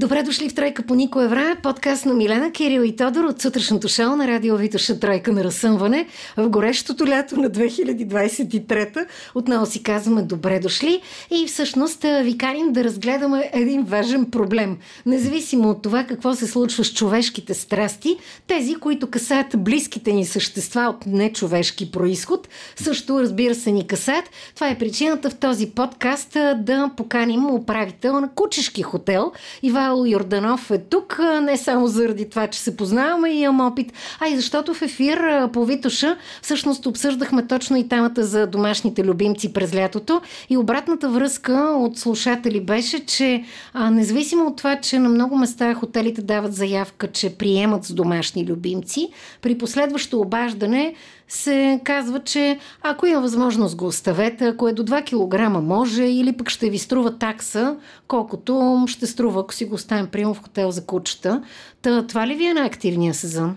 Добре дошли в Тройка по никое време, подкаст на Милена, Кирил и Тодор от сутрешното шоу на радио Витоша Тройка на разсъмване в горещото лято на 2023. Отново си казваме добре дошли и всъщност ви каним да разгледаме един важен проблем. Независимо от това какво се случва с човешките страсти, тези, които касаят близките ни същества от нечовешки происход, също разбира се ни касаят. Това е причината в този подкаст да поканим управител на Кучешки хотел Иван Павел Йорданов е тук, не само заради това, че се познаваме и имам опит, а и защото в ефир по Витоша всъщност обсъждахме точно и темата за домашните любимци през лятото. И обратната връзка от слушатели беше, че а, независимо от това, че на много места хотелите дават заявка, че приемат с домашни любимци, при последващо обаждане се казва, че ако има възможност го оставете, ако е до 2 кг може или пък ще ви струва такса, колкото ще струва, ако си го оставим прием в хотел за кучета. Та, това ли ви е най-активния сезон?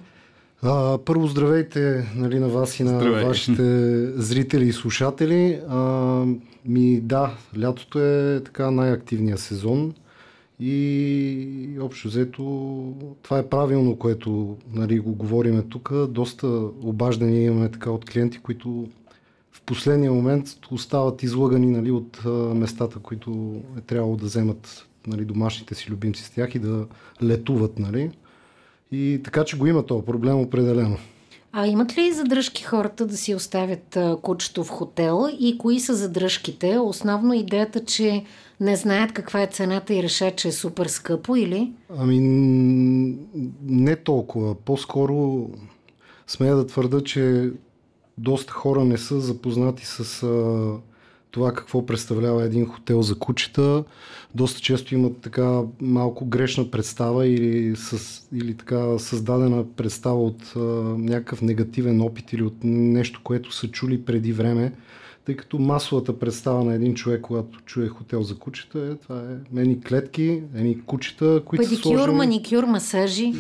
А, първо здравейте нали, на вас и на Здравей. вашите зрители и слушатели. А, ми да, лятото е така най-активният сезон. И общо взето това е правилно, което нали, го говориме тук. Доста обаждания имаме така от клиенти, които в последния момент остават излъгани нали, от местата, които е трябвало да вземат нали, домашните си любимци с тях и да летуват. Нали. И така, че го има този проблем определено. А имат ли задръжки хората да си оставят кучето в хотел и кои са задръжките? Основно идеята, че не знаят каква е цената и решат, че е супер скъпо или? Ами не толкова. По-скоро смея да твърда, че доста хора не са запознати с а, това какво представлява един хотел за кучета. Доста често имат така малко грешна представа или, с, или така създадена представа от а, някакъв негативен опит или от нещо, което са чули преди време тъй като масовата представа на един човек, когато чуе хотел за кучета, е, това е едни клетки, едни кучета, които Педикюр, са сложени... маникюр, масажи.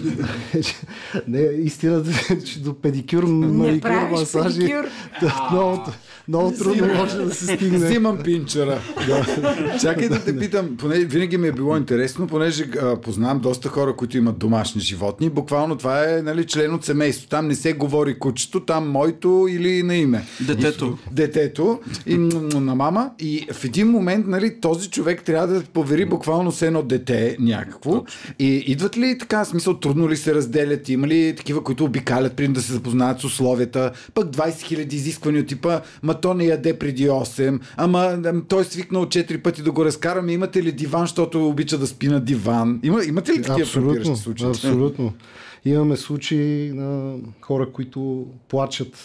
не, истината е, че до педикюр, маникюр, масажи... Педикюр. Да, много трудно може да се стигне. Взимам пинчера. да. Чакай да те питам, поне, винаги ми е било интересно, понеже а, познавам доста хора, които имат домашни животни. Буквално това е нали, член от семейство. Там не се говори кучето, там моето или на име. Детето. Детето и на мама. И в един момент нали, този човек трябва да повери буквално с едно дете някакво. И идват ли така, смисъл, трудно ли се разделят? Има ли такива, които обикалят, преди да се запознаят с условията? Пък 20 000 изисквания от типа, ма то не яде преди 8, ама той е свикнал 4 пъти да го разкараме. Имате ли диван, защото обича да спи на диван? Има, имате ли такива абсолютно, случаи? Абсолютно. Имаме случаи на хора, които плачат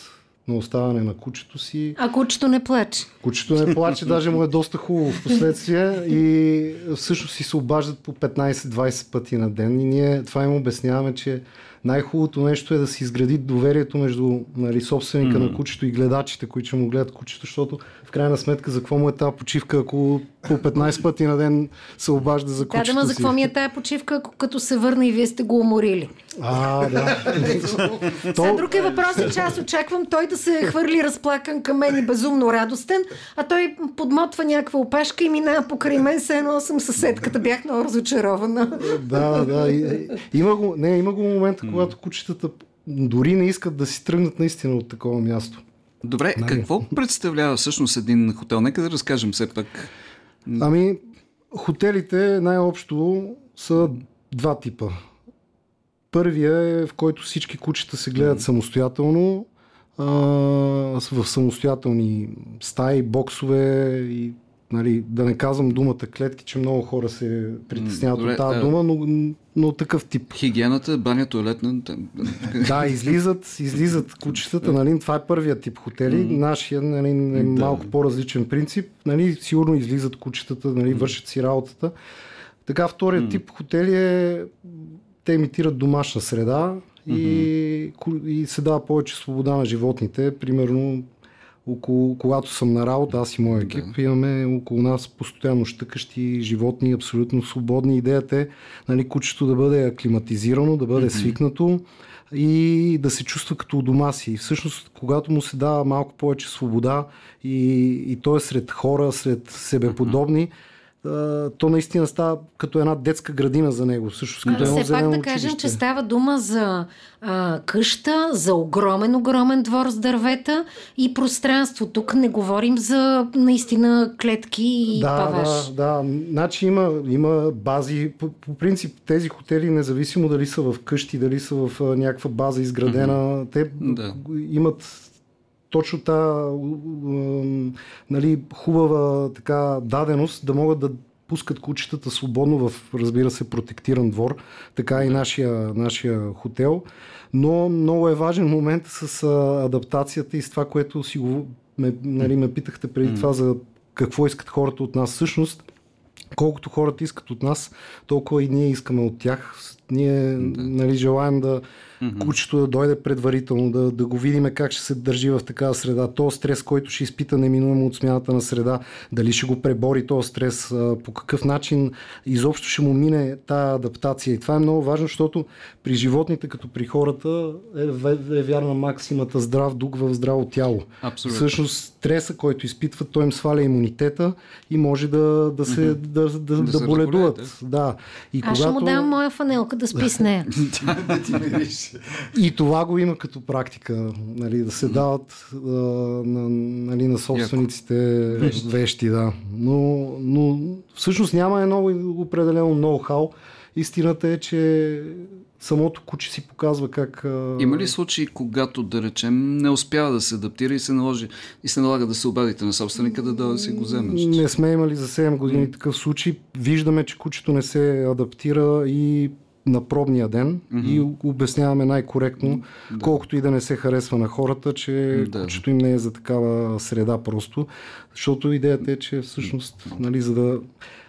на оставане на кучето си. А кучето не плаче. Кучето не плаче, даже му е доста хубаво в последствие и всъщност си се обаждат по 15-20 пъти на ден и ние това им обясняваме, че най-хубавото нещо е да се изгради доверието между нали, собственика mm. на кучето и гледачите, които ще му гледат кучето, защото в крайна сметка за какво му е тази почивка, ако по 15 пъти на ден се обажда за кучето Да, да, за какво ми е тази почивка, ако като се върна и вие сте го уморили? А, да. Сега друг е въпрос, че аз очаквам той да се хвърли разплакан към мен и безумно радостен, а той подмотва някаква опашка и минава покрай мен, се едно съм съседката, бях много разочарована. Да, да. Има го, не, има го когато кучетата дори не искат да си тръгнат наистина от такова място. Добре, нали? какво представлява всъщност един хотел? Нека да разкажем все пак. Ами, хотелите най-общо са два типа. Първия е в който всички кучета се гледат самостоятелно, а, в самостоятелни стаи, боксове и нали, да не казвам думата клетки, че много хора се притесняват Добре, от тази дума, но, но такъв тип. Хигиената, баня, туалетна. Да, излизат, излизат кучетата, нали, това е първият тип хотели. Нашия нали, е малко по-различен принцип. Нали, сигурно излизат кучетата, нали, вършат си работата. Така, вторият тип хотели е те имитират домашна среда и, mm-hmm. и се дава повече свобода на животните. Примерно около, когато съм на работа, аз и моя екип, да. имаме около нас постоянно щъкащи животни, абсолютно свободни. Идеята е нали, кучето да бъде аклиматизирано, да бъде mm-hmm. свикнато и да се чувства като у дома си. И всъщност, когато му се дава малко повече свобода и, и той е сред хора, сред себеподобни, то наистина става като една детска градина за него. Също като едно Все пак да кажем, че става дума за а, къща, за огромен, огромен двор с дървета и пространство. Тук не говорим за наистина клетки и да, паваш. Да, да. Значи има, има бази. По, по принцип тези хотели, независимо дали са в къщи, дали са в а, някаква база изградена, mm-hmm. те да. имат точно та нали, хубава така даденост да могат да пускат кучетата свободно в, разбира се, протектиран двор, така и нашия, нашия хотел. Но много е важен момент с адаптацията и с това, което си го, ме, нали, ме питахте преди това за какво искат хората от нас. Всъщност, колкото хората искат от нас, толкова и ние искаме от тях. Ние да. нали, желаем да mm-hmm. кучето да дойде предварително, да, да го видим как ще се държи в такава среда. То стрес, който ще изпита неминуемо от смяната на среда, дали ще го пребори този стрес, по какъв начин изобщо ще му мине тази адаптация. И това е много важно, защото при животните, като при хората, е, е вярна максимата здрав дух в здраво тяло. Абсолютно. Всъщност стреса, който изпитват, той им сваля имунитета и може да, да се mm-hmm. да, да, да, да боледуват. Да. И Аз когато... ще му дам моя фанелка да спи с нея. и това го има като практика, нали, да се дават а, на, нали, на собствениците вещи. вещи да. но, но всъщност няма едно определено ноу-хау. Истината е, че самото куче си показва как... Има ли случаи, когато, да речем, не успява да се адаптира и се, наложи, и се налага да се обадите на собственика да да си го вземе? Не сме имали за 7 години такъв случай. Виждаме, че кучето не се адаптира и на пробния ден mm-hmm. и обясняваме най-коректно, да. колкото и да не се харесва на хората, че да. кучето им не е за такава среда просто. Защото идеята е, че всъщност, нали, за, да,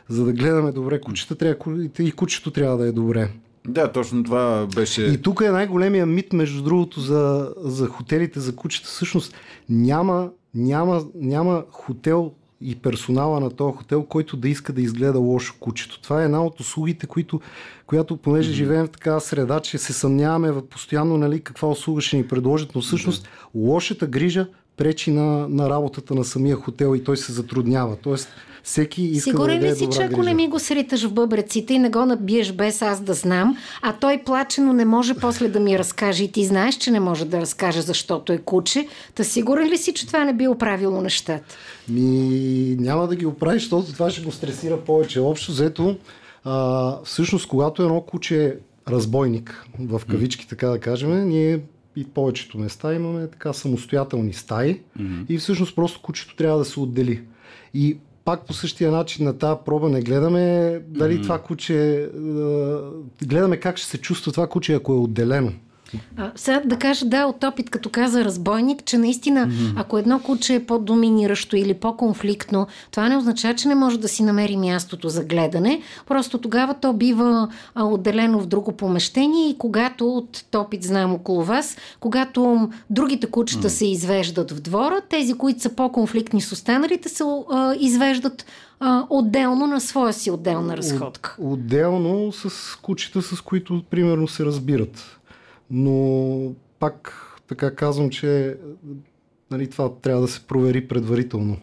за да гледаме добре кучета, трябва, и кучето трябва да е добре. Да, точно това беше. И тук е най-големия мит, между другото, за, за хотелите за кучета. Всъщност няма, няма, няма хотел и персонала на този хотел, който да иска да изгледа лошо кучето. Това е една от услугите, които, която, понеже mm-hmm. живеем в такава среда, че се съмняваме постоянно нали, каква услуга ще ни предложат, но всъщност mm-hmm. лошата грижа пречи на, на работата на самия хотел и той се затруднява. Тоест, всеки иска Сигурен да ли си, че ако не ми го сриташ в бъбреците и не го набиеш без аз да знам, а той плаче, но не може после да ми разкаже и ти знаеш, че не може да разкаже, защото е куче, та сигурен ли си, че това не би оправило нещата? Ми, няма да ги оправиш, защото това ще го стресира повече. Общо взето, а, всъщност, когато едно куче е разбойник, в кавички така да кажем, ние и повечето места имаме така самостоятелни стаи mm-hmm. и всъщност просто кучето трябва да се отдели. И пак по същия начин на тази проба не гледаме дали mm-hmm. това куче, гледаме как ще се чувства това куче, ако е отделено. А, сега да кажа, да, от опит, като каза разбойник, че наистина, mm-hmm. ако едно куче е по-доминиращо или по-конфликтно, това не означава, че не може да си намери мястото за гледане. Просто тогава то бива а, отделено в друго помещение и когато от опит знаем около вас, когато другите кучета mm-hmm. се извеждат в двора, тези, които са по-конфликтни с останалите, се а, извеждат а, отделно на своя си отделна разходка. От, отделно с кучета, с които примерно се разбират но пак така казвам, че нали, това трябва да се провери предварително.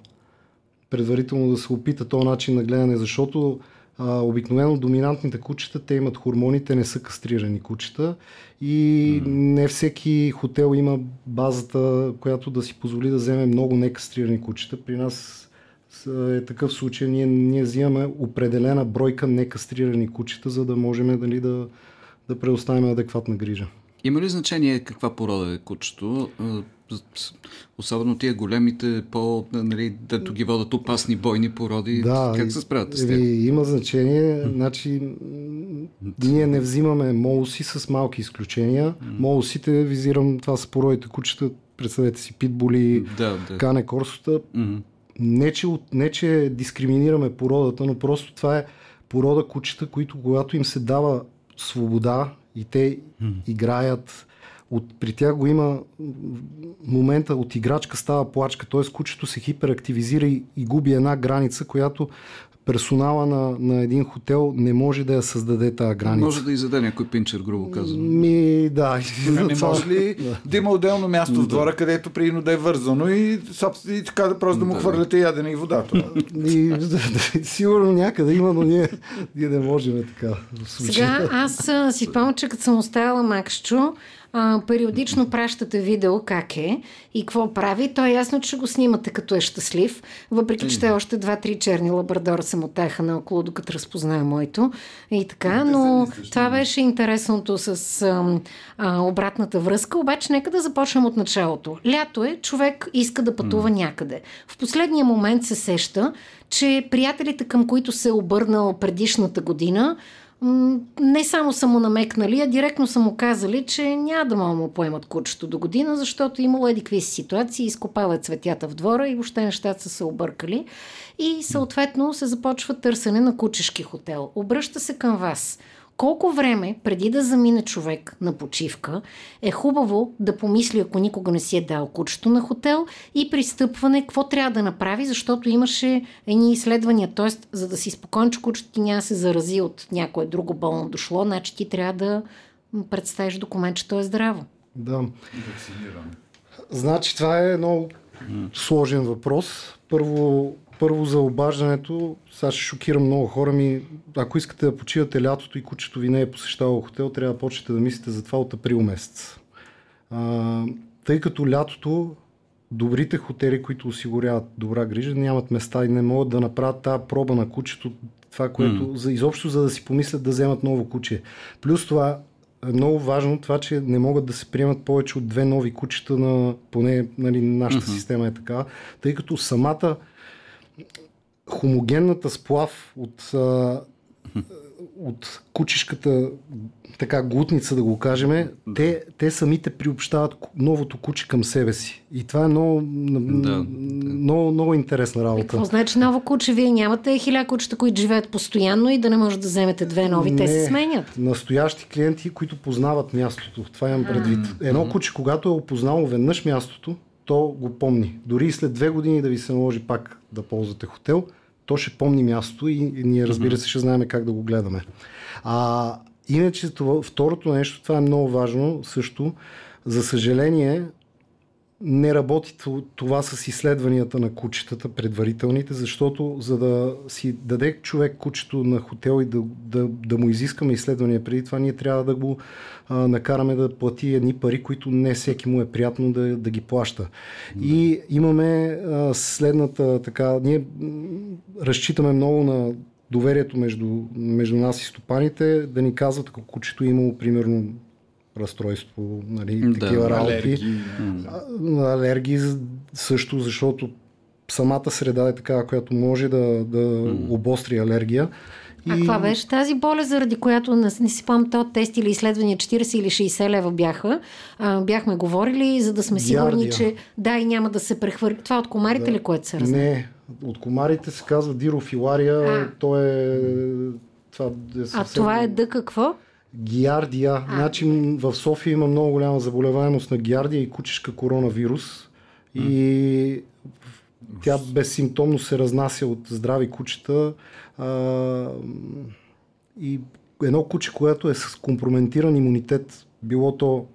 Предварително да се опита този начин на гледане, защото а, обикновено доминантните кучета, те имат хормоните, не са кастрирани кучета и mm. не всеки хотел има базата, която да си позволи да вземе много некастрирани кучета. При нас е такъв случай, ние, ние взимаме определена бройка некастрирани кучета, за да можем дали, да, да предоставим адекватна грижа. Има ли значение каква порода е кучето? Особено тия големите, по, нали, дето ги водят опасни бойни породи. Да, как се справят с тях? Има значение. Значи, ние не взимаме молуси с малки изключения. Молусите, визирам, това са породите кучета, представете си, питболи, да, да. кане корсота. Не че, не, че дискриминираме породата, но просто това е порода кучета, които когато им се дава свобода и те mm. играят. От, при тях го има момента от играчка става плачка, т.е. кучето се хиперактивизира и, и губи една граница, която персонала на, на един хотел не може да я създаде тази граница. Може да изяде някой пинчер, грубо казано. Ми, да. Не, не може ли да. да има отделно място в двора, където приедно да е вързано и, и така да просто да му да. хвърляте ядене и водата? И, да, да, сигурно някъде има, но ние, ние не можем така. Сега аз си спомням, че като съм оставила Максчо, а, периодично пращате видео как е и какво прави. То е ясно, че го снимате като е щастлив, въпреки че те още два-три черни лабрадора се мотаха наоколо, докато разпознае моето и така, но това беше интересното с а, а, обратната връзка, обаче нека да започнем от началото. Лято е, човек иска да пътува някъде. В последния момент се сеща, че приятелите, към които се е обърнал предишната година, не само са му намекнали, а директно са му казали, че няма да могат му поемат кучето до година, защото имало едикви си ситуации, изкопават цветята в двора и въобще нещата са се объркали. И съответно се започва търсене на кучешки хотел. Обръща се към вас колко време преди да замине човек на почивка е хубаво да помисли, ако никога не си е дал кучето на хотел и пристъпване, какво трябва да направи, защото имаше едни изследвания, т.е. за да си спокоен, че кучето ти няма се зарази от някое друго болно дошло, значи ти трябва да представиш документ, че то е здраво. Да. Значи това е много сложен въпрос. Първо, първо за обаждането, сега ще шокирам много хора ми. Ако искате да почивате лятото и кучето ви не е посещавало хотел, трябва да почнете да мислите за това от април месец. А, тъй като лятото добрите хотели, които осигуряват добра грижа, нямат места и не могат да направят тази проба на кучето, това, което mm. за, изобщо за да си помислят да вземат ново куче. Плюс това е много важно това, че не могат да се приемат повече от две нови кучета на поне нали, нашата mm-hmm. система е така, тъй като самата хомогенната сплав от, от кучишката така глутница, да го кажем, те, те самите приобщават новото куче към себе си. И това е много, да. много, много интересна работа. Какво значи ново куче? Вие нямате хиляда кучета, които живеят постоянно и да не може да вземете две нови. Не, те се сменят. Настоящи клиенти, които познават мястото. Това имам предвид. Едно куче, когато е опознало веднъж мястото, то го помни. Дори и след две години да ви се наложи пак да ползвате хотел, то ще помни мястото и ние разбира се ще знаем как да го гледаме. А, иначе това, второто нещо, това е много важно също. За съжаление, не работи това с изследванията на кучетата, предварителните, защото за да си даде човек кучето на хотел и да, да, да му изискаме изследвания преди това, ние трябва да го а, накараме да плати едни пари, които не всеки му е приятно да, да ги плаща. Да. И имаме а, следната така, ние разчитаме много на доверието между, между нас и стопаните, да ни казват ако кучето е имало примерно разстройство, нали, да, такива работи. Алергии. алергии също, защото самата среда е такава, която може да, да обостри алергия. И... А каква беше тази болест, заради която не, не си спомням, то тест или изследвания 40 или 60 лева бяха. А, бяхме говорили, за да сме сигурни, Гиардия. че да и няма да се прехвърли. Това от комарите да. ли, което се разне? Не, от комарите се казва дирофилария. А. То е... Това е съвсем... А това е да какво? Гиардия. А. Значи в София има много голяма заболеваемост на гиардия и кучешка коронавирус. И тя безсимптомно се разнася от здрави кучета. А, и едно куче, което е с компрометиран имунитет, било то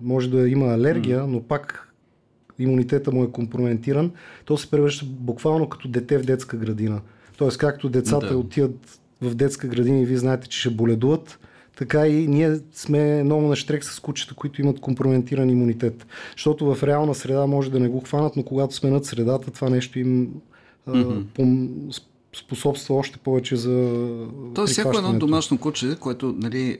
може да има алергия, но пак имунитета му е компрометиран, то се превръща буквално като дете в детска градина. Тоест, както децата да. отиват в детска градина и вие знаете, че ще боледуват, така и ние сме много на штрек с кучета, които имат компрометиран имунитет. Защото в реална среда може да не го хванат, но когато сме над средата, това нещо им mm-hmm. пом, способства още повече за. Тоест, всяко едно домашно куче, което нали,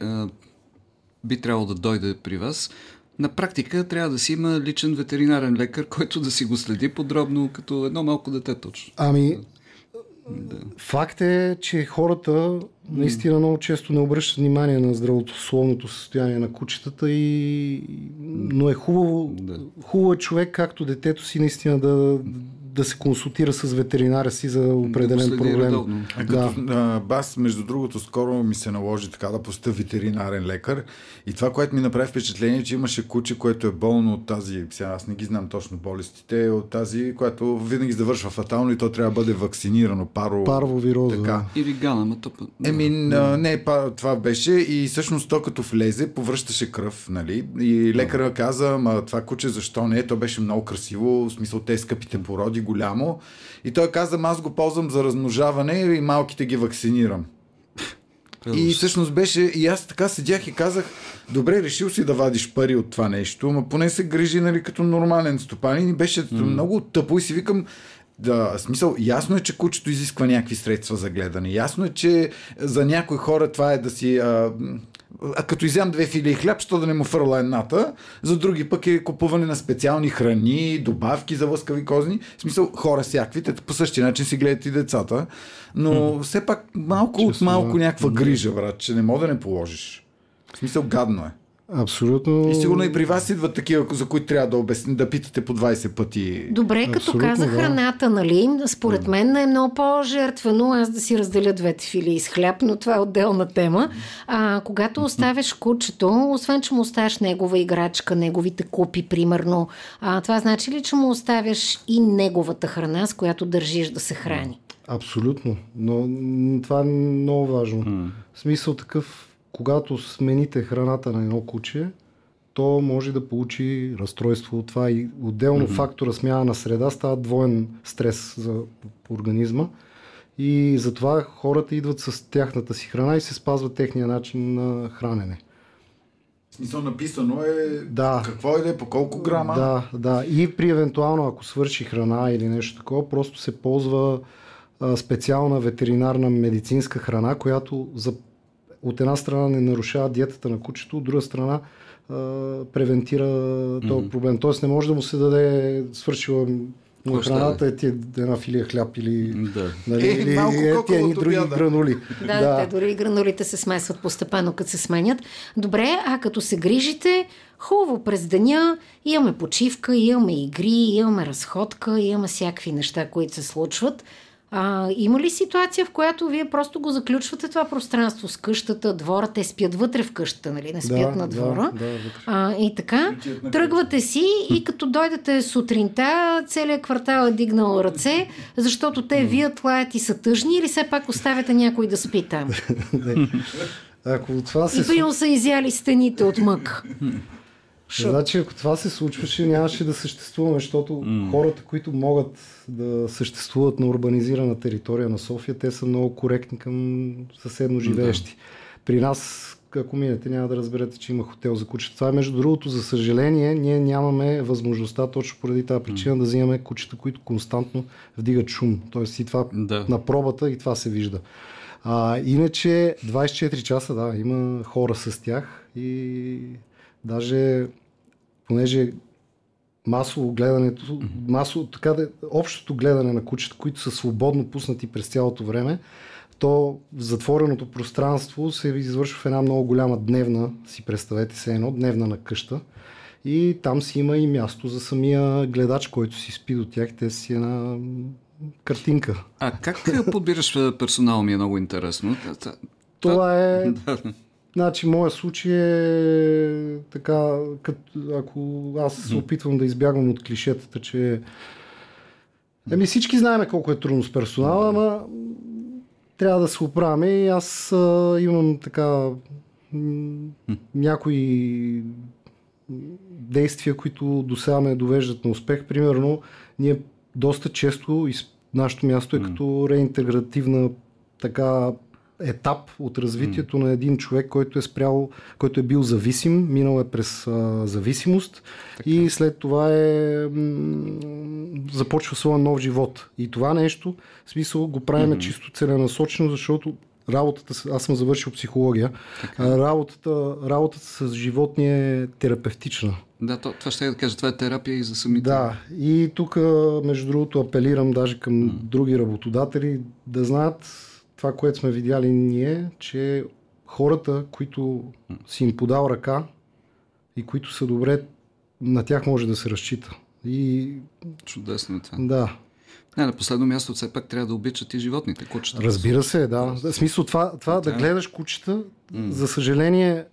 би трябвало да дойде при вас, на практика трябва да си има личен ветеринарен лекар, който да си го следи подробно, като едно малко дете точно. Ами, да. Факт е, че хората наистина много често не обръщат внимание на здравословното състояние на кучетата и но е хубаво, да. хубаво е човек, както детето си, наистина да, да се консултира с ветеринаря си за определен да проблем. Редовно. А, като, а, бас, между другото, скоро ми се наложи така да поста ветеринарен лекар. И това, което ми направи впечатление, че имаше куче, което е болно от тази, сега аз не ги знам точно болестите, от тази, която винаги завършва фатално и то трябва да бъде вакцинирано. Паро, Парвовироза. Така. Или гана, ма тъпа. Еми, да. не, това беше и всъщност то като влезе, повръщаше кръв, нали? И лекарът каза, ма това куче защо не? То беше много красиво, в смисъл те скъпите породи, голямо. И той каза, аз го ползвам за размножаване и малките ги вакцинирам. И всъщност беше, и аз така седях и казах, добре, решил си да вадиш пари от това нещо, но поне се грижи, нали, като нормален стопанин и беше mm. много тъпо и си викам, да, смисъл, ясно е, че кучето изисква някакви средства за гледане. Ясно е, че за някои хора това е да си а, а като изям две филии хляб, що да не му фърла едната, за други пък е купуване на специални храни, добавки за лъскави козни. В смисъл, хора всякакви, те по същия начин си гледат и децата, но все пак малко от малко някаква грижа, брат, че не мога да не положиш. В смисъл, гадно е. Абсолютно. И сигурно и при вас идват такива, за които трябва да обясни, да питате по 20 пъти. Добре, като каза да. храната, нали? Според мен е много по-жертвено аз да си разделя двете филии с хляб, но това е отделна тема. А, когато оставяш кучето, освен, че му оставяш негова играчка, неговите купи, примерно, а, това значи ли, че му оставяш и неговата храна, с която държиш да се храни? Абсолютно. Но това е много важно. В смисъл такъв, когато смените храната на едно куче, то може да получи разстройство от това и отделно фактора смяна на среда става двоен стрес за организма. И затова хората идват с тяхната си храна и се спазват техния начин на хранене. В смисъл написано е Да. какво е е, по колко грама. Да, да. И при евентуално, ако свърши храна или нещо такова, просто се ползва а, специална ветеринарна медицинска храна, която за, от една страна не нарушава диетата на кучето, от друга страна а, превентира този проблем. Тоест не може да му се даде свършила ще храната е ти една филия хляб или, Да. нали, Е, или малко е, ти едни други обяда. гранули. Да, да. Те дори и гранулите се смесват постепенно, като се сменят. Добре, а като се грижите, хубаво през деня имаме почивка, имаме игри, имаме разходка, имаме всякакви неща, които се случват. А, има ли ситуация, в която вие просто го заключвате това пространство с къщата, двора, те спят вътре в къщата, нали? Не спят Да, на да, двора. да, вътре. а, и така, тръгвате си и като дойдете сутринта, целият квартал е дигнал ръце, защото те вият, лаят и са тъжни или все пак оставяте някой да спи там? Ако това се И примерно са изяли стените от мък. Значи, ако това се случваше, нямаше да съществуваме, защото mm. хората, които могат да съществуват на урбанизирана територия на София, те са много коректни към съседно живеещи. Mm. При нас, ако минете, няма да разберете, че има хотел за кучета. Това е между другото, за съжаление, ние нямаме възможността точно поради тази причина mm. да взимаме кучета, които константно вдигат шум. Тоест и това Да. на пробата и това се вижда. А, иначе 24 часа, да, има хора с тях и даже понеже масово гледането, масово, така да, общото гледане на кучета, които са свободно пуснати през цялото време, то в затвореното пространство се извършва в една много голяма дневна, си представете се едно, дневна на къща. И там си има и място за самия гледач, който си спи до тях. Те си една картинка. А как подбираш персонал ми е много интересно. Това е... Значи, моят случай е така, като, ако аз се опитвам да избягвам от клишетата, че... Еми всички знаем колко е трудно с персонала, ама трябва да се оправяме и аз а, имам така м, някои действия, които до сега ме довеждат на успех. Примерно, ние доста често из- нашето място е като реинтегративна така етап от развитието на един човек, който е спрял, който е бил зависим, минал е през а, зависимост и след това е м, започва своя нов живот. И това нещо, в смисъл, го правим чисто целенасочено, защото работата, аз съм завършил психология, а, работата, работата с животни е терапевтична. Да, то, това ще я да кажа. Това е терапия и за самите. Да, и тук, между другото, апелирам даже към други работодатели да знаят това, което сме видяли ние, че хората, които си им подал ръка и които са добре, на тях може да се разчита. И Чудесно е това. да, Не, на последно място все пак трябва да обичат и животните, кучета. Разбира се, да. В смисъл това, това да гледаш кучета, за съжаление,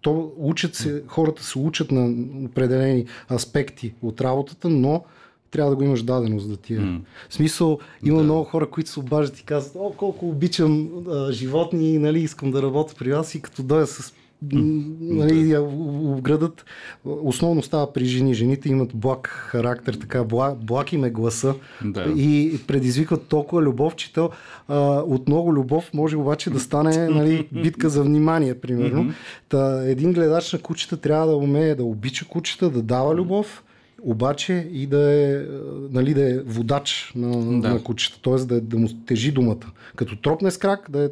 то учат се, хората се учат на определени аспекти от работата, но трябва да го имаш дадено, за да ти е. Mm. В смисъл, има да. много хора, които се обаждат и казват, о, колко обичам а, животни, нали, искам да работя при вас и като дойда с нали, я обградат. Основно става при жени. Жените имат благ характер, така благ, благ им е гласа да. и предизвикват толкова любов, че то а, от много любов може обаче да стане нали, битка за внимание, примерно. Та, един гледач на кучета трябва да умее да обича кучета, да дава любов, обаче и да е, нали, да е водач на, да. на кучета, т.е. Да, да му тежи думата. Като тропне с крак, да е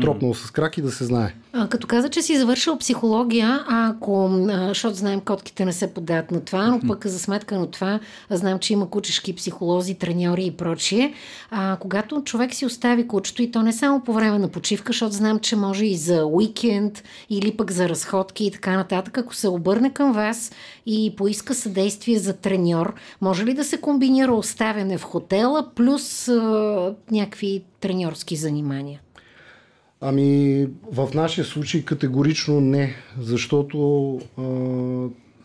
тропнал с крак и да се знае. А, като каза, че си завършил психология, а ако, защото знаем, котките не се подават на това, но пък за сметка на това, знам, че има кучешки психолози, треньори и прочие. А, когато човек си остави кучето и то не само по време на почивка, защото знам, че може и за уикенд или пък за разходки и така нататък, ако се обърне към вас и поиска съдействие за треньор, може ли да се комбинира оставяне в хотела плюс а, някакви треньорски занимания? Ами, в нашия случай категорично не, защото а,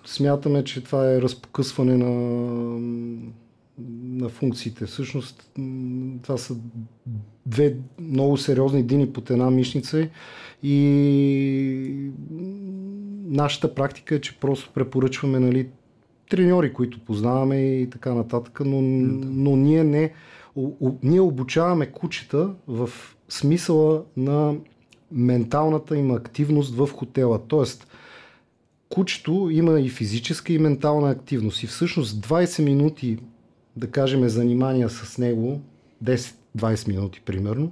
смятаме, че това е разпокъсване на, на функциите. Всъщност, това са две много сериозни дини под една мишница и нашата практика е, че просто препоръчваме нали, треньори, които познаваме и така нататък, но, но ние не. Ние обучаваме кучета в смисъла на менталната им активност в хотела. Тоест, кучето има и физическа и ментална активност. И всъщност 20 минути, да кажем, занимания с него, 10-20 минути примерно,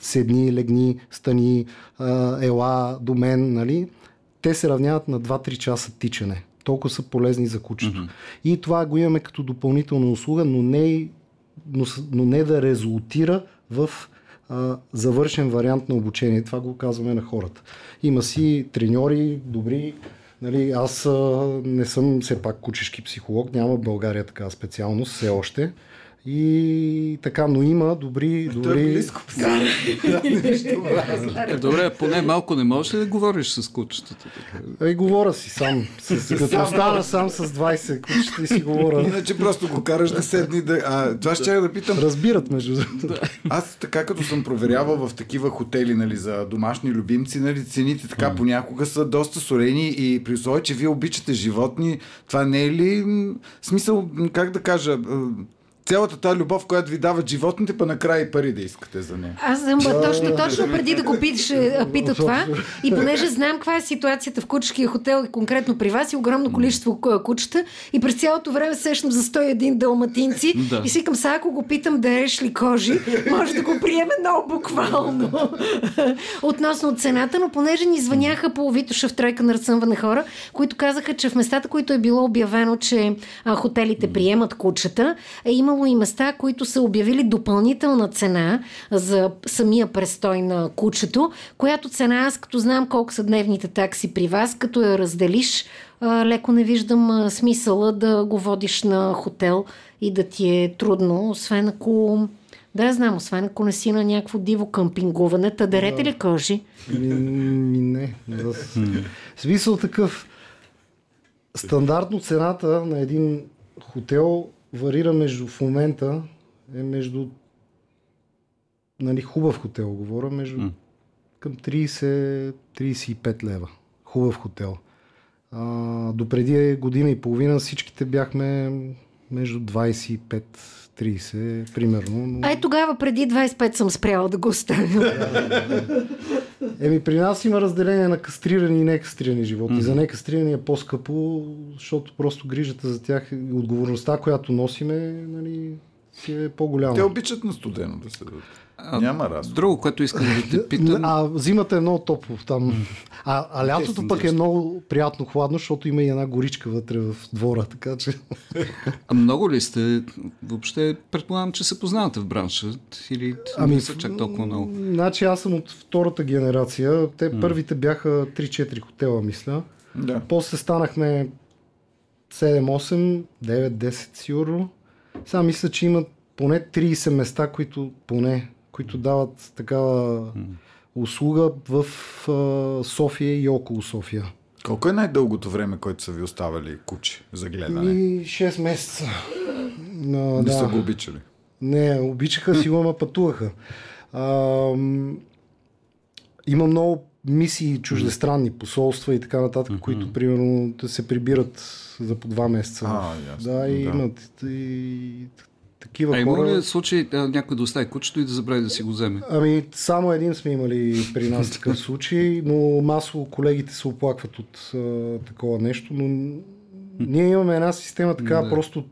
седни, легни, стани, ела до мен, нали? те се равняват на 2-3 часа тичане. Толкова са полезни за кучето. Mm-hmm. И това го имаме като допълнителна услуга, но не, но, но не да резултира в завършен вариант на обучение. Това го казваме на хората. Има си треньори, добри. Нали, аз а, не съм все пак кучешки психолог, няма в България такава специалност все още. И така, но има добри... добри... Е близко. е, добре, поне малко не можеш ли да говориш с кучетата? Ей, говоря си сам. С, като стана сам с 20 кучета и си говоря. Иначе просто го караш да седни да... А, това ще да питам. Разбират между другото. Аз така като съм проверявал в такива хотели нали, за домашни любимци, нали, цените така понякога са доста солени и при условие, че вие обичате животни, това не е ли смисъл, как да кажа, цялата тази любов, която ви дават животните, па накрая и пари да искате за нея. Аз съм точно, точно преди да го питаш, пита това. И понеже знам каква е ситуацията в кучешкия хотел и конкретно при вас и огромно количество кучета и през цялото време сещам за 101 далматинци да. и си към сега, ако го питам да еш ли кожи, може да го приеме много буквално. Относно цената, но понеже ни звъняха по Витоша в тройка на разсъмване хора, които казаха, че в местата, които е било обявено, че а, хотелите приемат кучета, е имало имало и места, които са обявили допълнителна цена за самия престой на кучето, която цена аз като знам колко са дневните такси при вас, като я разделиш, леко не виждам смисъла да го водиш на хотел и да ти е трудно, освен ако да, знам, освен ако не си на някакво диво къмпингуване, та дарете да. ли кожи? Не. Смисъл такъв. Стандартно цената на един хотел варира между в момента е между нали, хубав хотел говоря, между mm. към 30-35 лева. Хубав хотел. А, до преди година и половина всичките бяхме между 25-30, примерно. Но... Ай, тогава преди 25 съм спряла да го оставя. Еми, при нас има разделение на кастрирани и некастрирани животни. Mm-hmm. За некастрирани е по-скъпо, защото просто грижата за тях и отговорността, която носиме, нали, си е по-голяма. Те обичат на студено да се а, Няма раз. Друго, което искам да те питам. А зимата е много топло там. А, а лятото пък е много приятно хладно, защото има и една горичка вътре в двора, така че. А много ли сте? Въобще предполагам, че се познавате в бранша или ами, не са чак толкова много? Значи аз съм от втората генерация. Те м първите бяха 3-4 хотела, мисля. Да. После станахме 7-8, 9-10 сигурно. Сега мисля, че имат поне 30 места, които поне, които дават такава услуга в а, София и около София. Колко е най-дългото време, което са ви оставали кучи за гледане? И 6 месеца. Но, Не да. са го обичали. Не, обичаха си го, ама пътуваха. А, има много мисии чуждестранни, посолства и така нататък, които примерно се прибират за по два месеца. А, ясно, да, и да. имат и, такива А има хора. ли случай а, някой да остави кучето и да забрави да си го вземе? Ами, само един сме имали при нас такъв случай, но масово колегите се оплакват от а, такова нещо, но ние имаме една система така Да. просто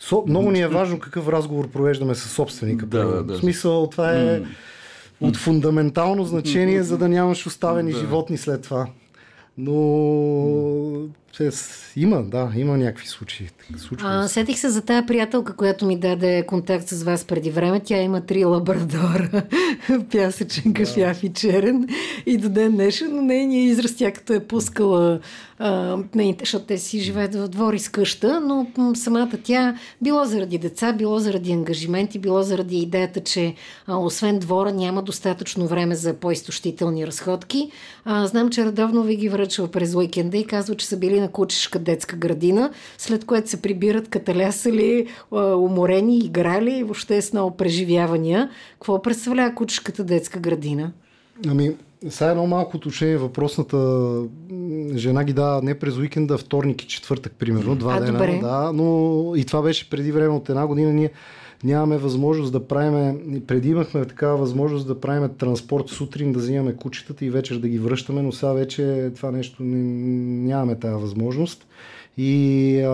Со, много ни е важно какъв разговор провеждаме с собственика. Да, да, да. В смисъл, това е от фундаментално значение, за да нямаш оставени Да. животни след това. Но е, с- има, да, има някакви случаи. Случва А, се. сетих се за тая приятелка, която ми даде контакт с вас преди време. Тя има три лабрадора. Пясъчен, кафяв и черен. И до ден днешен, но нейният израз, тя като е пускала а, нейните, защото те си живеят в двор из къща, но самата тя, било заради деца, било заради ангажименти, било заради идеята, че а, освен двора няма достатъчно време за по-изтощителни разходки. А, знам, че редовно ви ги връчва през уикенда и казва, че са били на кучешка детска градина, след което се прибират каталясали, уморени, играли и въобще с много преживявания. Какво представлява кучешката детска градина? Ами, сега едно малко уточнение. Въпросната жена ги дава не през уикенда, вторник и четвъртък, примерно. Два А, дена. добре. Да, но и това беше преди време от една година. Ние нямаме възможност да правим. Преди имахме такава възможност да правим транспорт сутрин, да взимаме кучетата и вечер да ги връщаме, но сега вече това нещо не, нямаме тази възможност. И а,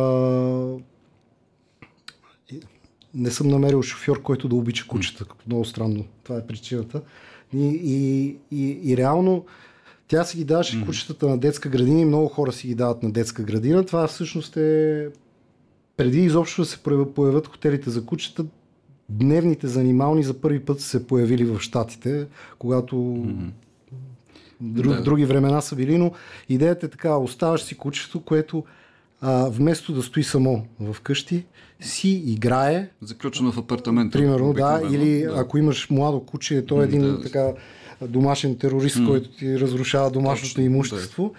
не съм намерил шофьор, който да обича кучета. Много странно. Това е причината. И, и, и, и реално тя си ги даваше mm. кучетата на детска градина и много хора си ги дават на детска градина. Това всъщност е преди изобщо да се появят хотелите за кучета, дневните за анимални за първи път са се появили в Штатите, когато mm-hmm. друг, Да. други времена са били, но идеята е така, оставаш си кучето, което а, вместо да стои само в къщи, си играе, Заключено в апартамента. Примерно, да, или да. ако имаш младо куче, то е един да. така домашен терорист, който ти разрушава домашното Точно, имущество.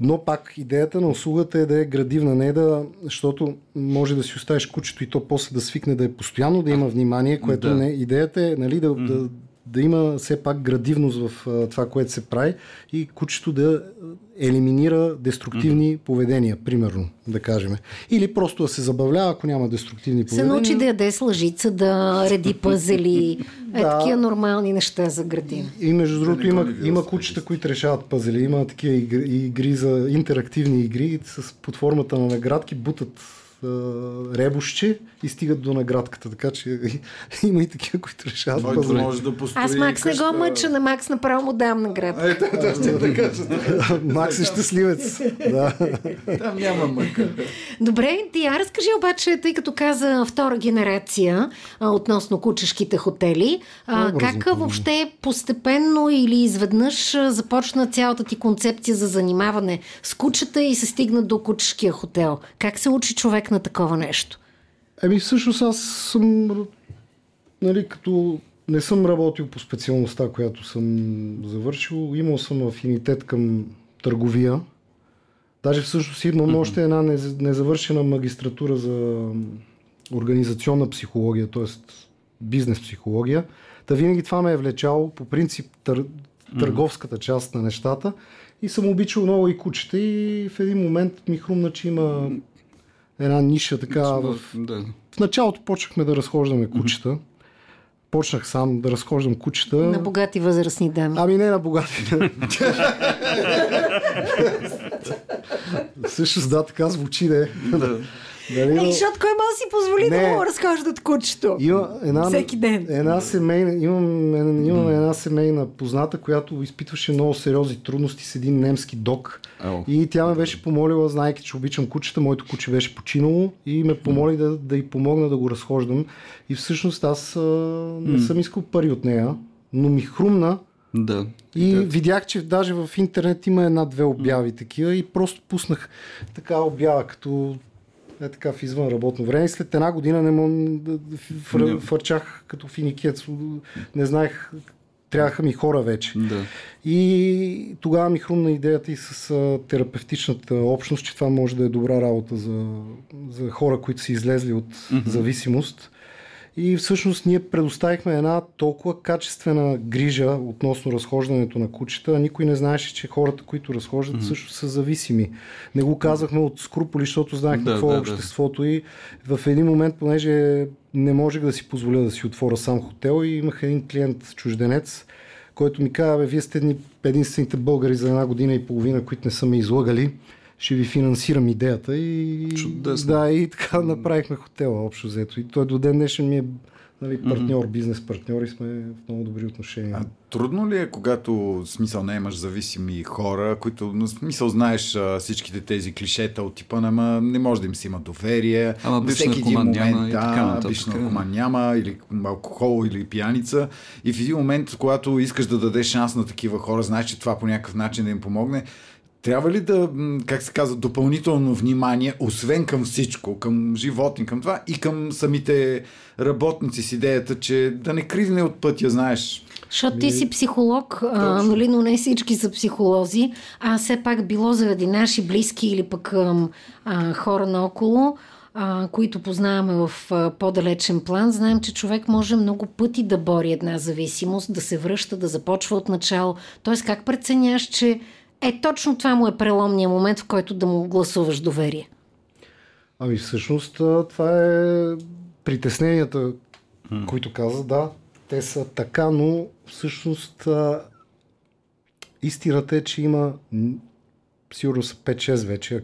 Но пак идеята на услугата е да е градивна, не да, защото може да си оставиш кучето и то после да свикне да е постоянно, да има внимание, което Да. не. Идеята е нали, да, да, да има все пак градивност в а, това, което се прави и кучето да елиминира деструктивни поведения, примерно, да кажем. Или просто да се забавлява, ако няма деструктивни Се поведения. научи да яде с лъжица, да реди пъзели, е, Да. такива нормални неща за градина. И между другото не има, има кучета, които решават пъзели. Има такива игри, игри за интерактивни игри с, под формата на наградки, бутат ребушче и стигат до наградката. Така че има и такива, които решават Който пъзели. може да построи Аз Макс не го къща. мъча, на Макс направо му дам награда. Ето, точно така. че Макс е щастливец. да. Там няма мъка. Добре, ти я разкажи обаче, тъй като каза втора генерация а, относно кучешките хотели, а, как въобще постепенно или изведнъж започна цялата ти концепция за занимаване с кучета и се стигна до кучешкия хотел? Как се учи човек на такова нещо? Еми всъщност аз съм нали, като не съм работил по специалността, която съм завършил. Имал съм афинитет към търговия. Даже всъщност имам mm-hmm. още една нез- незавършена магистратура за организационна психология, т.е. бизнес психология. Та винаги това ме е влечало по принцип тър... търговската част на нещата и съм обичал много и кучета и в един момент ми хрумна, че има една ниша така в Да. в началото почнахме да разхождаме кучета. Почнах сам да разхождам кучета. На богати възрастни дами. Ами не на богати. Всъщност да, така звучи, не. Дали, Е, но- защото кой може да си позволи да Не. му разхождат кучето? Има една, Всеки ден. Една семейна, имам, имам една семейна позната, която изпитваше много сериозни трудности с един немски дог. Ау. И тя ме беше помолила, знайки, че обичам кучета, моето куче беше починало и ме помоли да, да й помогна да го разхождам. И всъщност аз а, не съм искал пари от нея, но ми хрумна Да. и видях, че даже в интернет има една-две обяви такива и просто пуснах така обява, като е така в извън работно време. След една година не да, да фърчах като финикец. Не знаех трябваха ми хора вече. Да. И тогава ми хрумна идеята и с терапевтичната общност, че това може да е добра работа за, за хора, които са излезли от mm-hmm. зависимост. И всъщност ние предоставихме една толкова качествена грижа относно разхождането на кучета, никой не знаеше, че хората, които разхождат, mm-hmm. също са зависими. Не го казахме от скруполи, защото знаехме да, какво е да, обществото да. и в един момент, понеже не можех да си позволя да си отворя сам хотел и имах един клиент чужденец, който ми каза, вие сте единствените българи за една година и половина, които не са ме излагали ще ви финансирам идеята и, Чудесно. да, и така направихме хотела общо взето. И той до ден днешен ми е нали, партньор, mm-hmm. бизнес партньор и сме в много добри отношения. А трудно ли е, когато смисъл не имаш зависими хора, които на смисъл знаеш всичките тези клишета от типа, ама не може да им си има доверие. Ама биш всеки един момент, няма и така нататък. Биш наркоман няма, или алкохол, или пияница. И в един момент, когато искаш да дадеш шанс на такива хора, знаеш, че това по някакъв начин да им помогне, трябва ли да, как се казва, допълнително внимание, освен към всичко, към животни, към това и към самите работници с идеята, че да не кривне от пътя, знаеш? Защото ти си психолог, а, нали, но не всички са психолози, а все пак било заради наши близки или пък а, хора наоколо, а, които познаваме в а, по-далечен план, знаем, че човек може много пъти да бори една зависимост, да се връща, да започва от начало. Тоест, как преценяш, че е, точно това му е преломния момент, в който да му гласуваш доверие. Ами всъщност това е притесненията, mm. които каза, да, те са така, но всъщност истината е, че има сигурно са 5-6 вече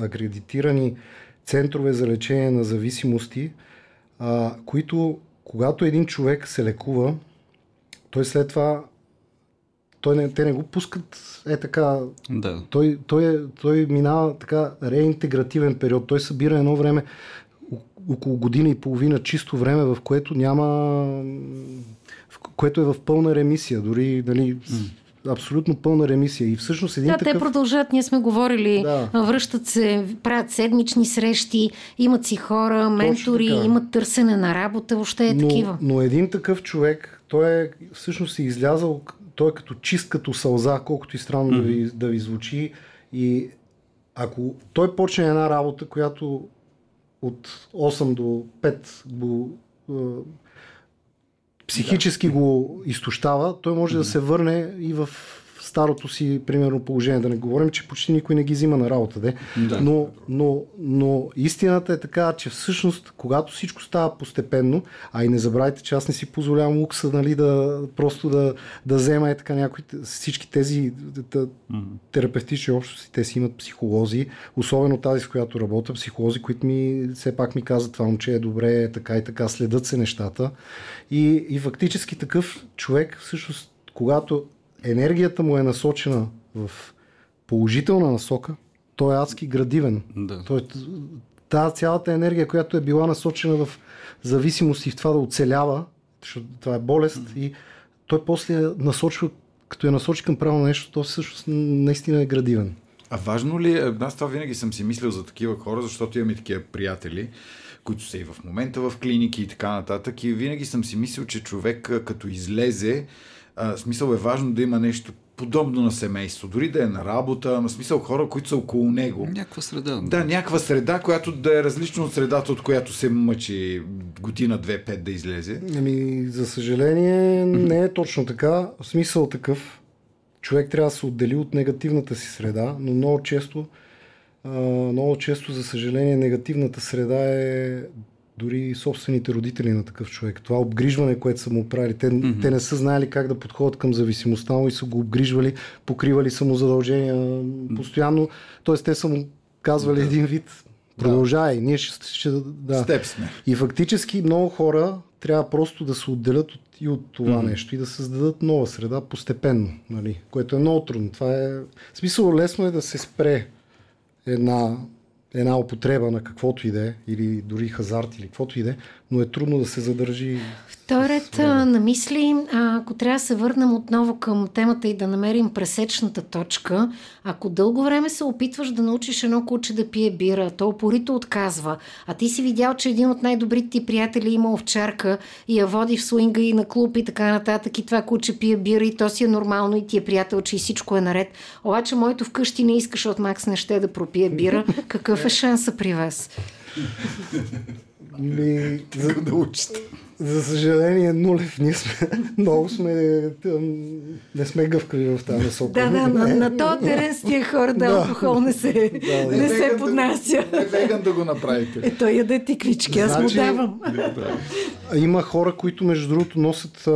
акредитирани центрове за лечение на зависимости, а, които когато един човек се лекува, той след това той не, те не го пускат е така. Да. Той, той, е, той минава така реинтегративен период. Той събира едно време, около година и половина чисто време, в което няма. В което е в пълна ремисия. Дори, нали, абсолютно пълна ремисия. И всъщност един да, такъв... те продължат, ние сме говорили, да. връщат се, правят седмични срещи, имат си хора, ментори, имат търсене на работа, въобще е но, такива. Но един такъв човек, той е всъщност е излязал той е като чист като сълза, колкото и странно mm-hmm. да, ви, да ви звучи. И ако той почне една работа, която от 8 до 5 го, е, психически да. го изтощава, той може mm-hmm. да се върне и в старото си, примерно, положение. Да не говорим, че почти никой не ги взима на работа. Де? Да. Но, но, но истината е така, че всъщност, когато всичко става постепенно, а и не забравяйте, че аз не си позволявам лукса, нали, да просто да, да взема е така някои, всички тези да, терапевтични общности, те си имат психолози, особено тази, с която работя, психолози, които ми все пак ми казват това момче е добре, така и така, следят се нещата. И, и фактически такъв човек, всъщност, когато енергията му е насочена в положителна насока, той е адски градивен. Да. Той, тази цялата енергия, която е била насочена в зависимост и в това да оцелява, защото това е болест, mm-hmm. и той после насочва, като я насочи към правилно нещо, то всъщност наистина е градивен. А важно ли е, аз това винаги съм си мислил за такива хора, защото имам и такива приятели, които са и в момента в клиники и така нататък. И винаги съм си мислил, че човек като излезе, а, смисъл е важно да има нещо подобно на семейство, дори да е на работа, на смисъл хора, които са около него. Някаква среда. Да, някаква среда, която да е различна от средата, от която се мъчи година, две, пет да излезе. Ами, за съжаление, не е точно така. В смисъл такъв, човек трябва да се отдели от негативната си среда, но много често, много често, за съжаление, негативната среда е дори собствените родители на такъв човек. Това обгрижване, което са му правили, те, mm-hmm. те не са знаели как да подходят към зависимостта му и са го обгрижвали, покривали са му задължения постоянно. Тоест те са му казвали mm-hmm. един вид продължай, да. ние ще, ще да. Степ сме. И фактически много хора трябва просто да се отделят от, и от това mm-hmm. нещо и да създадат нова среда постепенно, нали? което е много трудно. Това е... В смисъл лесно е да се спре една една употреба на каквото и да е, или дори хазарт, или каквото и да е, но е трудно да се задържи. Вторият на мисли, ако трябва да се върнем отново към темата и да намерим пресечната точка, ако дълго време се опитваш да научиш едно куче да пие бира, то опорито отказва, а ти си видял, че един от най-добрите ти приятели има овчарка и я води в свинга и на клуб и така нататък и това куче пие бира и то си е нормално и ти е приятел, че и всичко е наред. Обаче моето вкъщи не искаш от Макс не ще да пропие бира. Какъв е шанса при вас? Ми, за, да учите. За съжаление, нулев. Ние сме, много сме, не сме гъвкави в тази насока. Да, да, на, на този терен с тия хора да, алкохол не се, да, да. не се поднася. Да, веган да го направите. Е, той яде тиквички, аз значи, му давам. Да. Има хора, които между другото носят а,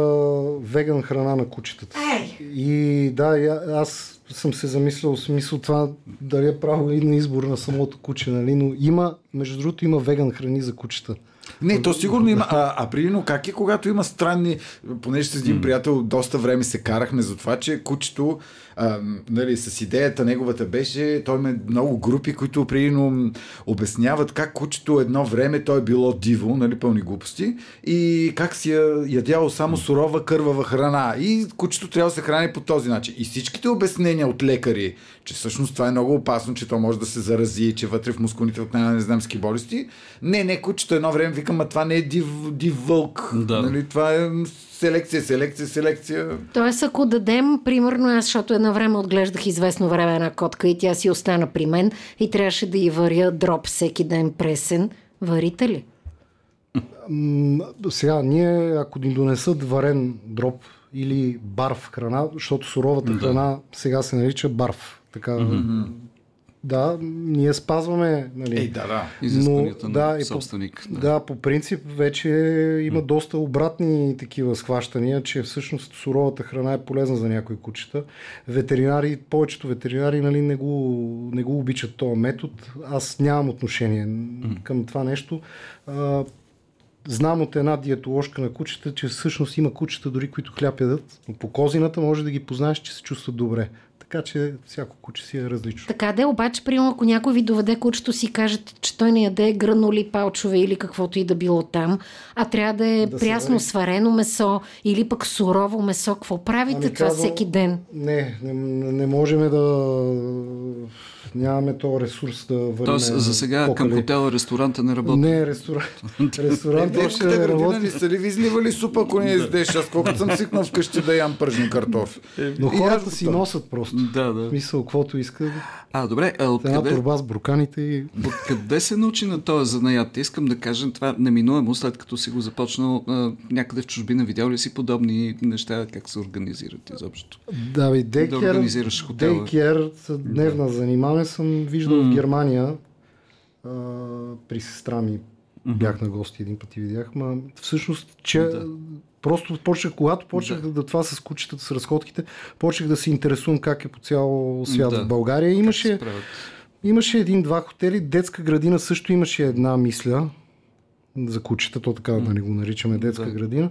веган храна на кучетата. Ей! И да, аз съм се замислял смисъл това дали е право и на избор на самото куче, нали? но има, между другото има веган храни за кучета. Не, то сигурно има. А, а примерно как е, когато има странни, понеже с един приятел доста време се карахме за това, че кучето а, нали, с идеята неговата беше, той има много групи, които примерно обясняват как кучето едно време той е било диво, нали, пълни глупости, и как си я ядяло само сурова кървава храна. И кучето трябва да се храни по този начин. И всичките обяснения от лекари, че всъщност това е много опасно, че то може да се зарази, че вътре в мускулите от не знам ски болести. Не, не, кучето едно време викам, а това не е див, див вълк. Да. Нали, това е селекция, селекция, селекция. Тоест, ако дадем, примерно аз, защото едно време отглеждах известно време една котка и тя си остана при мен и трябваше да й варя дроб всеки ден пресен, варите ли? Сега, ние, ако ни донесат варен дроб или барв храна, защото суровата да. храна сега се нарича барв. Така, mm-hmm. Да, ние спазваме. Нали, Ей, да, да. Изискванията но, на да, собственик. По, да. да, по принцип вече има доста обратни такива схващания, че всъщност суровата храна е полезна за някои кучета. Ветеринари, повечето ветеринари нали, не, го, не го обичат този метод. Аз нямам отношение mm. към това нещо. А, знам от една диетоложка на кучета, че всъщност има кучета дори, които хляб ядат. Но по козината може да ги познаеш, че се чувстват добре. Така че всяко куче си е различно. Така да, обаче, примерно, ако някой ви доведе кучето си, кажете, че той не яде гранули, палчове или каквото и да било там, а трябва да е да прясно сварено месо или пък сурово месо, какво правите ами, това казвам, всеки ден? Не, не, не можем да нямаме то ресурс да върнем. Тоест, за сега покали. към хотела ресторанта не работи. Не, ресторант. ресторант е, още не работи. Не са ли ви изливали супа, ако не издеш? Аз колкото съм свикнал вкъщи да ям пържни картофи. Но хората си носят просто. Да, да. Мисъл, каквото искат. А, добре. А от Една къде... турба с бруканите и... От къде се научи на този занаят? Искам да кажа това неминуемо, след като си го започнал някъде в чужбина. Видял ли си подобни неща, как се организират изобщо? Да, бе, дейкер, да организираш хотела. Дейкер, дневна да. Занимаване съм виждал mm. в Германия а, при сестра ми. Mm-hmm. Бях на гости един път и видях. Ма, всъщност, че да. Просто почнах, когато почнах да. да това с кучетата, с разходките, почнах да се интересувам как е по цял свят да. в България. Имаше, имаше един-два хотели, детска градина също имаше една мисля за кучета, то така да не го наричаме детска да. градина.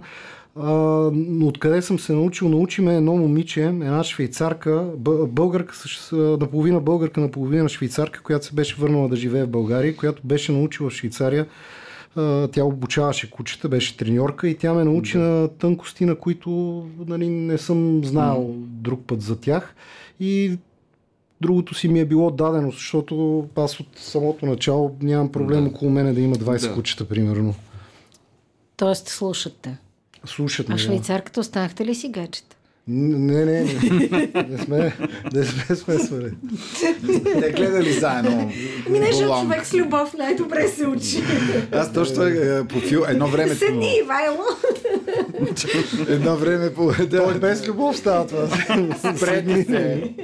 А, но откъде съм се научил? Научиме едно момиче, една швейцарка, българка, наполовина българка, наполовина швейцарка, която се беше върнала да живее в България, която беше научила в Швейцария тя обучаваше кучета, беше треньорка и тя ме научи да. на тънкости, на които нали, не съм знал mm. друг път за тях. И другото си ми е било дадено, защото аз от самото начало нямам проблем да. около мене да има 20 да. кучета, примерно. Тоест слушате. Слушат ме, А швейцарката останахте ли си гаджета? Не, не, не. Не сме, не сме смесвали. Не гледали заедно. Ми нещо човек с любов най-добре се учи. Аз точно е, по фил, едно време... Седни, Ивайло. Едно време по... Да. Той без любов става това. Спредни се.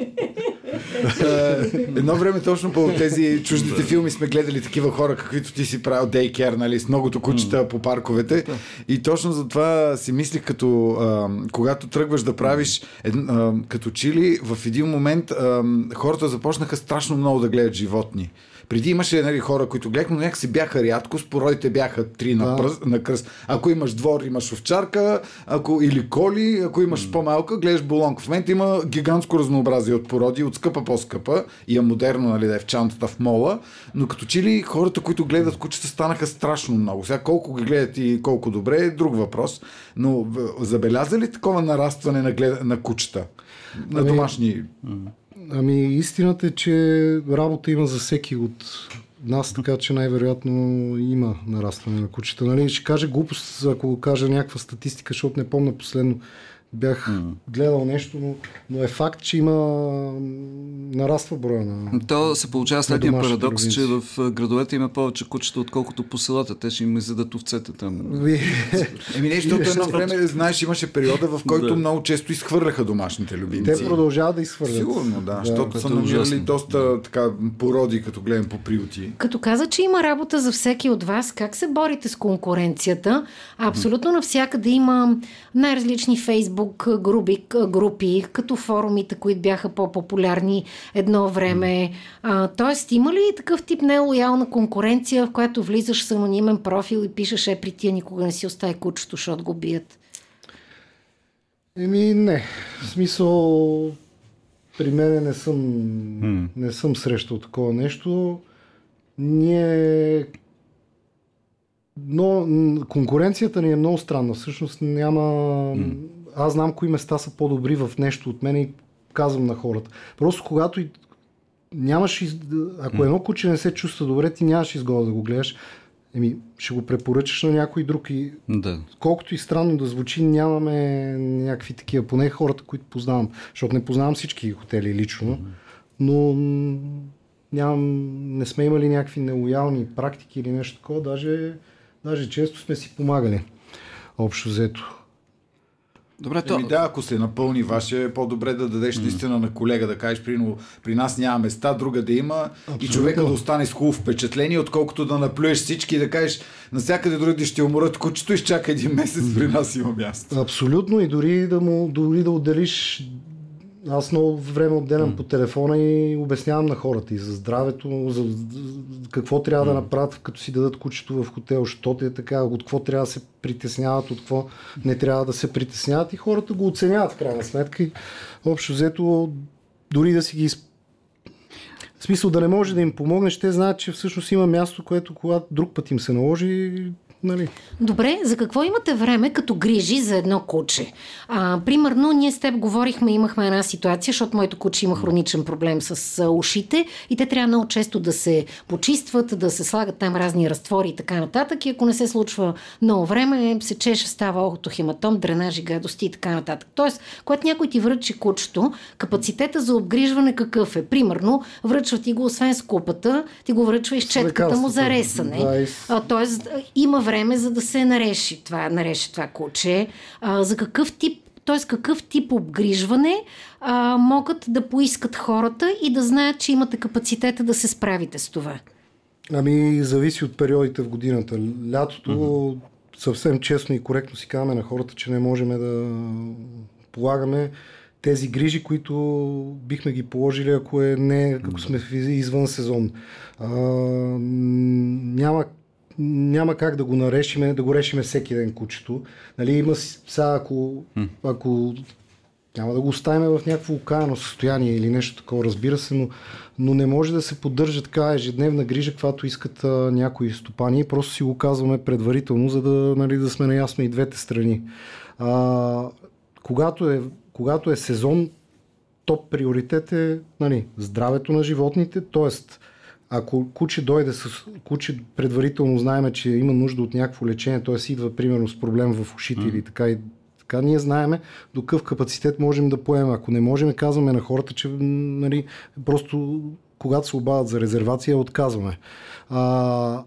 Едно време точно по тези чуждите филми сме гледали такива хора, каквито ти си правил дейкер, нали, с многото кучета по парковете. И точно за това си мислих, като а, когато тръгваш да правиш а, като чили, в един момент а, хората започнаха страшно много да гледат животни. Преди имаше нали, хора, които гледахме, но някакси бяха рядко, породите бяха три на, Да. пръст, на кръст. Ако имаш двор, имаш овчарка, ако, или коли, ако имаш по-малка, гледаш болонка. В момента има гигантско разнообразие от породи, от скъпа по-скъпа и е модерно, нали, да е в чантата в мола, но като че ли хората, които гледат кучета, станаха страшно много. Сега колко ги гледат и колко добре е друг въпрос, но забеляза ли такова нарастване на, глед... на кучета? На Ами, домашни Ами истината е, че работа има за всеки от нас, така че най-вероятно има нарастване на кучета. Нали? Ще кажа глупост, ако кажа някаква статистика, защото не помня последно. Бях гледал нещо, но, но е факт, че има нараства броя на... То се получава следния парадокс, че любимци. в градовете има повече кучета, отколкото по селата. Те ще им изядат овцете там. Еми не, защото едно време, знаеш, имаше периода, в който Да. много често изхвърляха домашните любимци. Те продължават да изхвърлят. Сигурно, да, защото което са намирали доста така породи, като гледам по приюти. Като каза, че има работа за всеки от вас, как се борите с конкуренцията? Абсолютно навсякъде има най-различни фейсбук групи, групи като форумите, които бяха по-популярни едно време. А, тоест, има ли такъв тип нелоялна конкуренция, в която влизаш с анонимен профил и пишеш, е при тия никога не си остави кучето, защото го бият? Еми не. В смисъл, при мен не съм, не съм срещал такова нещо. Ние но конкуренцията ни е много странна. Всъщност няма... Аз знам кои места са по-добри в нещо от мен и казвам на хората. Просто когато и... нямаш... Из... Ако едно куче не се чувства добре, ти нямаш изгода да го гледаш. Еми, ще го препоръчаш на някой друг и Да. колкото и странно да звучи, нямаме някакви такива, поне хората, които познавам, защото не познавам всички хотели лично, но нямам, не сме имали някакви нелоялни практики или нещо такова, даже, даже често сме си помагали. Общо взето. Добре, то... Еми да, ако се напълни ваше, е по-добре да дадеш наистина на колега, да кажеш, при, при нас няма места, друга да има и човека да остане с хубаво впечатление, отколкото да наплюеш всички и да кажеш, навсякъде други ще умрат кучето, изчака един месец, при нас има място. Абсолютно и дори да, му, дори да отделиш аз много време отделям по телефона и обяснявам на хората и за здравето, за какво трябва да направят, като си дадат кучето в хотел, що е така, от какво трябва да се притесняват, от какво не трябва да се притесняват. И хората го оценяват в крайна сметка. И общо взето, дори да си ги в смисъл да не може да им помогнеш, те знаят, че всъщност има място, което когато друг път им се наложи, нали, Добре, за какво имате време като грижи за едно куче? А, примерно, ние с теб говорихме, имахме една ситуация, защото моето куче има хроничен проблем с а, ушите и те трябва много често да се почистват, да се слагат там разни разтвори и така нататък. И ако не се случва много време, се чеше, става охотохематом, дренажи, гадости и така нататък. Тоест, когато някой ти връчи кучето, капацитета за обгрижване какъв е? Примерно, връчва ти го освен с купата, ти го връчва и с четката му за ресане. Да, и тоест, има време за да се нареши това, нареши това куче. А, за какъв тип, т.е. какъв тип обгрижване а, могат да поискат хората и да знаят, че имате капацитета да се справите с това? Ами, зависи от периодите в годината. Лятото, съвсем честно и коректно си казваме на хората, че не можем да полагаме тези грижи, които бихме ги положили, ако, е не, ако сме извън сезон. А, няма няма как да го нарешиме, да го решиме всеки ден кучето. Нали, има сега, ако, ако няма да го оставим в някакво окаяно състояние или нещо такова, разбира се, но, но не може да се поддържа така ежедневна грижа, каквато искат а, някои стопани. Просто си го казваме предварително, за да, нали, да сме наясно и двете страни. А, когато, е, когато е сезон, топ приоритет е нали, здравето на животните, т.е. ако куче дойде с куче, предварително знаеме, че има нужда от някакво лечение, т.е. идва примерно с проблем в ушите mm. или така и така ние знаеме до какъв капацитет можем да поемем. Ако не можем, казваме на хората, че нали, просто когато се обадят за резервация, отказваме. А,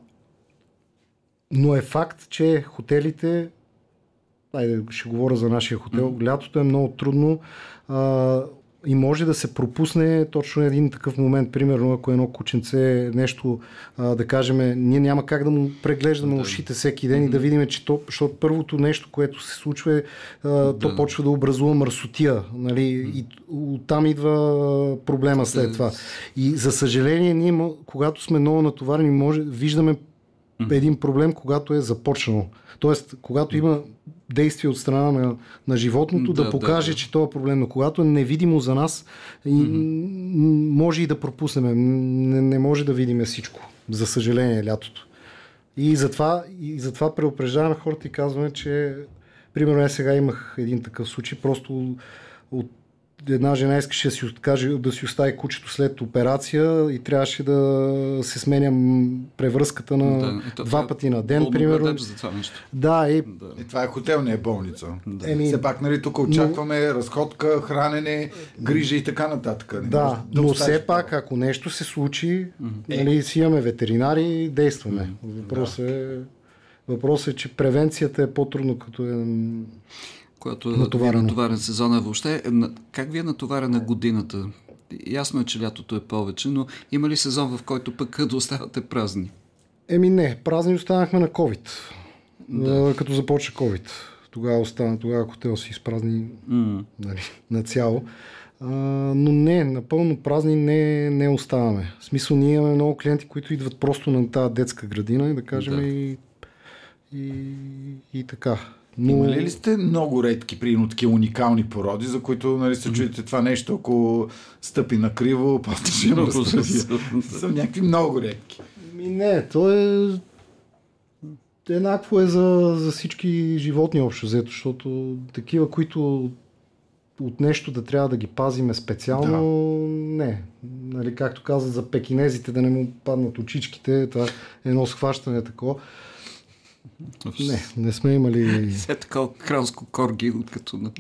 но е факт, че хотелите Айде, ще говоря за нашия хотел. Mm. Лятото е много трудно. А, и може да се пропусне точно един такъв момент. Примерно, ако едно кученце нещо, а, да кажем, ние няма как да му преглеждаме да. ушите всеки ден mm-hmm. и да видим, че то, защото първото нещо, което се случва е, а, да. то почва да образува мърсотия. Нали? Mm-hmm. И оттам идва проблема след това. И за съжаление, ние, когато сме много натоварени, може, виждаме един проблем, когато е започнал. Тоест, когато има действие от страна на, на животното, да, да покаже, да, да. че това е проблем. Но когато е невидимо за нас, mm-hmm. може и да пропуснем. Не, не може да видим всичко. За съжаление, лятото. И затова, и затова преупреждаваме хората и казваме, че примерно я сега имах един такъв случай, просто от една жена искаше да си, откаже, да си остави кучето след операция и трябваше да се сменя превръзката на да, ето, два е пъти на ден, примерно. За това нещо. Да, и... да. И това е хотел, не е болница. Да. Еми, все пак, нали, тук очакваме но... разходка, хранене, грижа и така нататък. Не да, да но все пак, ако нещо се случи, mm-hmm. нали, си имаме ветеринари, действаме. Въпросът да. е... Въпросът е, че превенцията е по-трудно, като е която е натоварен сезона въобще. Как ви е натоварена годината? Ясно е, че лятото е повече, но има ли сезон, в който пък да оставате празни? Еми не, празни останахме на COVID. Да. Като започна COVID. Тогава остана, тогава хотел си изпразни mm. нали, на цяло. А, но не, напълно празни не, не оставаме. В смисъл, ние имаме много клиенти, които идват просто на тази детска градина и да кажем да. И, и, и така. Но... Имали ли сте много редки, примерно такива уникални породи, за които нали, се чуете това нещо, ако стъпи на криво, после ще има Са някакви много редки. Ми не, то е еднакво е за, за всички животни общо взето, защото такива, които от нещо да трябва да ги пазиме специално, да. не. Нали, както каза за пекинезите, да не му паднат очичките, това е едно схващане такова. Не, не сме имали... Все такова кралско корги, като на,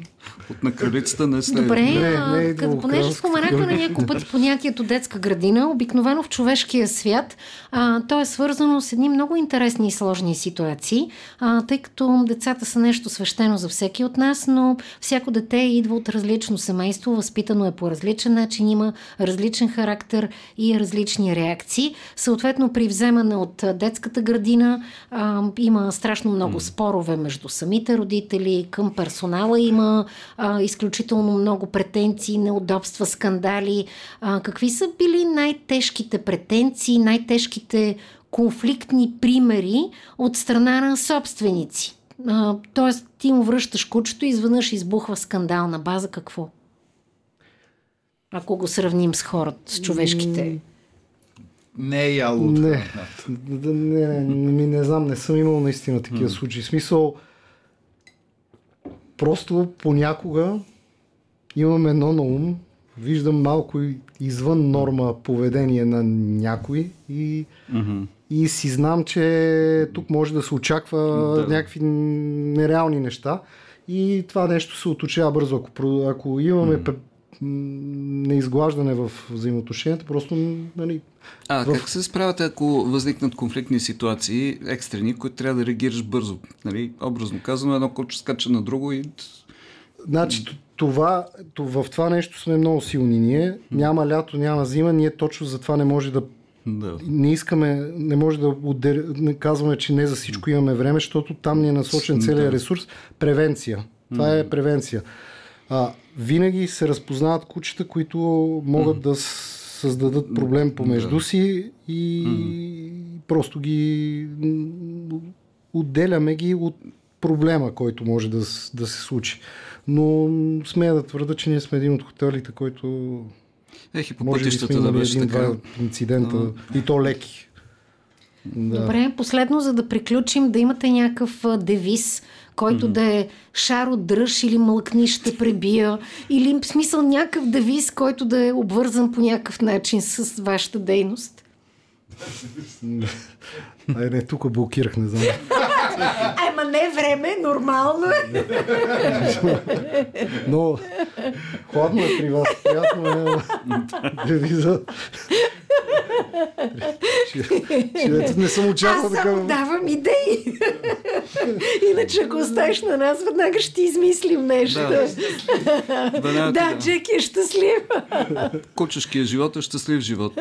от на кралицата не след... Добре, не, не е като понеже споменаха на няколко пъти понятието детска градина, обикновено в човешкия свят, а, то е свързано с едни много интересни и сложни ситуации, а, тъй като децата са нещо свещено за всеки от нас, но всяко дете идва от различно семейство, възпитано е по различен начин, има различен характер и различни реакции. Съответно, при вземане от детската градина а, има страшно много спорове между самите родители, към персонала има а, изключително много претенции, неудобства, скандали. А, какви са били най-тежките претенции, най-тежките конфликтни примери от страна на собственици? А, тоест, ти му връщаш кучето и изведнъж избухва скандал на база какво? Ако го сравним с хората, с човешките. Не е яло. Не, не, не, не, не знам, не съм имал наистина такива случаи. Смисъл, просто понякога имам едно на ум, виждам малко извън норма поведение на някой и, mm-hmm. и си знам, че тук може да се очаква да. някакви нереални неща и това нещо се отучава бързо. Ако, ако имаме неизглаждане в взаимоотношенията, просто нали, а в... как се справяте, ако възникнат конфликтни ситуации, екстрени, които трябва да реагираш бързо? Нали? Образно казано, едно куче скача на друго и... Значи, това, в това нещо сме много силни ние. Няма лято, няма зима, ние точно за това не може да да. Не искаме, не може да отдел... не казваме, че не за всичко имаме време, защото там ни е насочен целият ресурс. Превенция. Това е превенция. А, винаги се разпознават кучета, които могат да създадат проблем помежду да. си и mm. просто ги отделяме ги от проблема, който може да, да се случи. Но смея да твърда, че ние сме един от хотелите, който Ех, и по може би сме да беше един-два инцидента и то леки. Да. Добре, последно, за да приключим, да имате някакъв девиз, който mm-hmm. да е шаро дръж или млъкни ще пребия, или в смисъл някакъв девиз, който да е обвързан по някакъв начин с вашата дейност. Ай, не, тук блокирах, не знам. Ама не време, нормално е. Но хладно е при вас, приятно е девиза. Ще, не съм очаквал така. Аз само давам идеи. Иначе, ако оставиш на нас, веднага ще измислим нещо. Да, да, да Джеки е щастлив. Кучешкия живот е щастлив живот.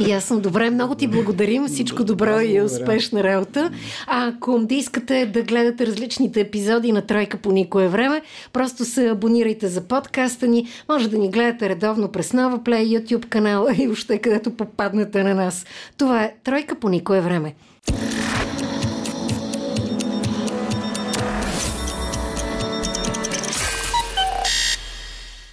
И аз съм добре, много ти благодарим. Всичко добро и успешна работа. А ако да искате да гледате различните епизоди на Тройка по никое време, просто се абонирайте за подкаста ни. Може да ни гледате редовно през Нова Play, YouTube канала и още където попаднете на нас. Това е Тройка по никое време.